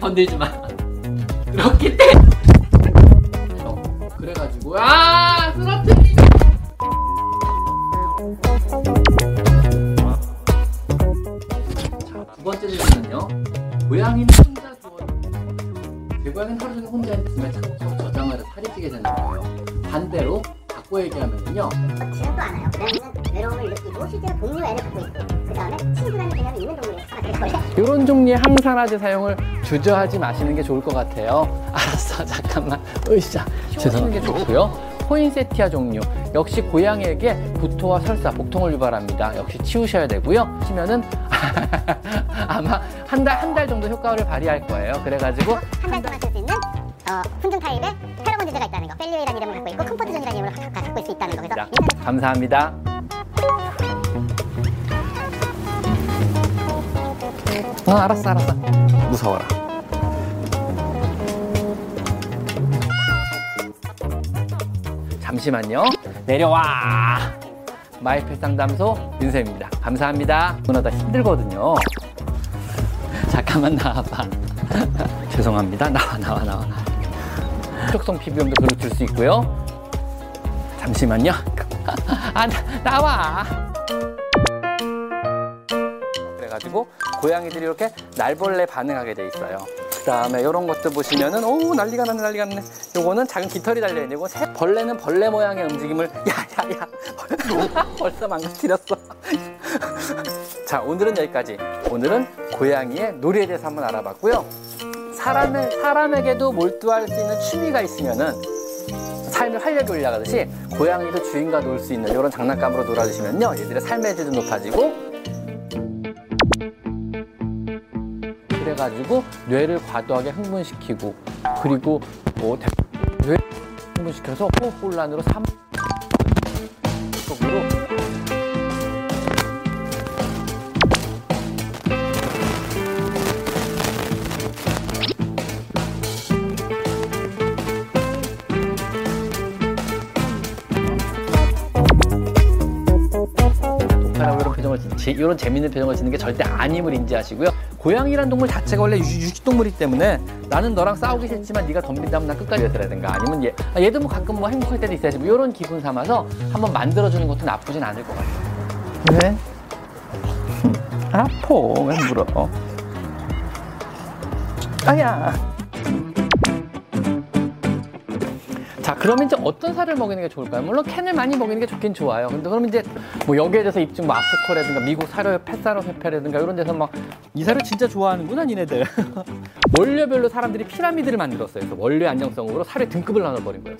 건들지 마. 그렇기 때문에. 어, 그래가지고 아 쓰러뜨리. 자두 번째 질문은요. 고양이는 혼자 주워. 제 고양이는 하루 종일 혼자 있으면 차곡차곡 저장을 살이 찌게 되는 거예요. 반대로 바꿔 얘기하면요. 지금도 않아요. 고양이는 외로움을 느끼고 실제로 동료 애를 갖고 있고 그 다음에 친구라는 개념이 있는 동물이에요. 이런 종류의 항산화제 사용을 주저하지 마시는 게 좋을 것 같아요. 알았어, 잠깐만. 으쌰. 죄송한 게 좋고요. 포인세티아 종류 역시 고양이에게 구토와 설사, 복통을 유발합니다. 역시 치우셔야 되고요. 치면은 아마 한 달 한달 정도 효과를 발휘할 거예요. 그래가지고 한 달 동안 쓸 수 있는 어, 훈증 타입의 제제가 있다는 거. 펠리웨이라는 이름을 갖고 있고 컴포트 존이라는 이름을 가- 갖고 있을 수 있다는 거. 그래서 자, 인터넷 감사합니다. 어, 알았어, 알았어. 무서워라. 잠시만요. 내려와. 마이펫 상담소 윤쌤입니다. 감사합니다. 문화다 힘들거든요. 잠깐만 나와봐. 죄송합니다. 나와, 나와, 나와. 촉성 피부염도 그렇게 줄수 있고요. 잠시만요. 아, 나, 나와. 그래가지고 고양이들이 이렇게 날벌레 반응하게 돼 있어요. 그 다음에 이런 것도 보시면은 오 난리가 났네 난리가 났네. 요거는 작은 깃털이 달려 있는 거. 새 벌레는 벌레 모양의 움직임을 야야야 벌써 망가뜨렸어. 자 오늘은 여기까지. 오늘은 고양이의 놀이에 대해서 한번 알아봤고요. 사람의 사람에게도 몰두할 수 있는 취미가 있으면은 삶을 활력이 올라가듯이 고양이도 주인과 놀 수 있는 이런 장난감으로 놀아주시면요. 얘들의 삶의 질도 높아지고 그래가지고 뇌를 과도하게 흥분시키고 그리고 뭐 대- 뇌 흥분시켜서 호흡곤란으로 삼 표정을 짓- 이런 재밌는 표정을 짓는 게 절대 아님을 인지하시고요. 고양이란 동물 자체가 원래 유- 유식동물이기 때문에 나는 너랑 싸우기 싫지만 네가 덤빈다면 난 끝까지 해서라든가 아니면 얘, 아, 얘도 뭐 가끔 뭐 행복할 때도 있어야지 뭐 이런 기분 삼아서 한번 만들어주는 것도 나쁘진 않을 것 같아요. 왜? 아파 왜 물어? 아야. 그러면 이제 어떤 살을 먹이는 게 좋을까요? 물론 캔을 많이 먹이는 게 좋긴 좋아요. 근데 그럼 이제 뭐 여기에 대해서 입증 뭐 아프코라든가 미국 사료 펫사료 협회라든가 이런 데서 막이 살을 진짜 좋아하는구나 니네들. 원료별로 사람들이 피라미드를 만들었어요. 그래서 원료 안정성으로 살의 등급을 나눠버린 거예요.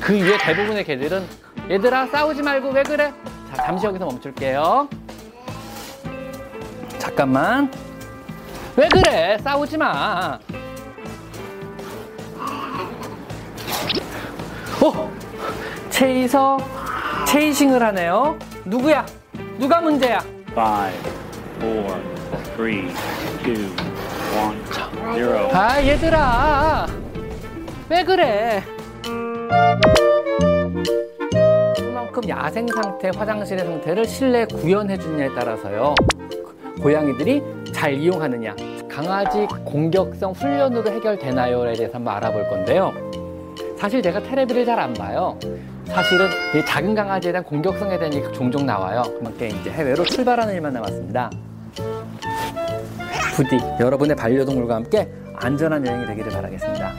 그 위에 대부분의 개들은 얘들아 싸우지 말고 왜 그래? 자, 잠시 여기서 멈출게요. 잠깐만. 왜 그래? 싸우지 마. 어? 체이서 체이싱을 하네요. 누구야? 누가 문제야? Five, four, three, two, one, zero. 아 얘들아 왜 그래? 그만큼 야생 상태, 화장실의 상태를 실내 구현해 주느냐에 따라서요. 고양이들이 잘 이용하느냐, 강아지 공격성 훈련으로 해결되나요에 대해서 한번 알아볼 건데요. 사실 제가 테레비를 잘 안 봐요. 사실은 이 작은 강아지에 대한 공격성에 대한 얘기가 종종 나와요. 그만큼 이제 해외로 출발하는 일만 남았습니다. 부디 여러분의 반려동물과 함께 안전한 여행이 되기를 바라겠습니다.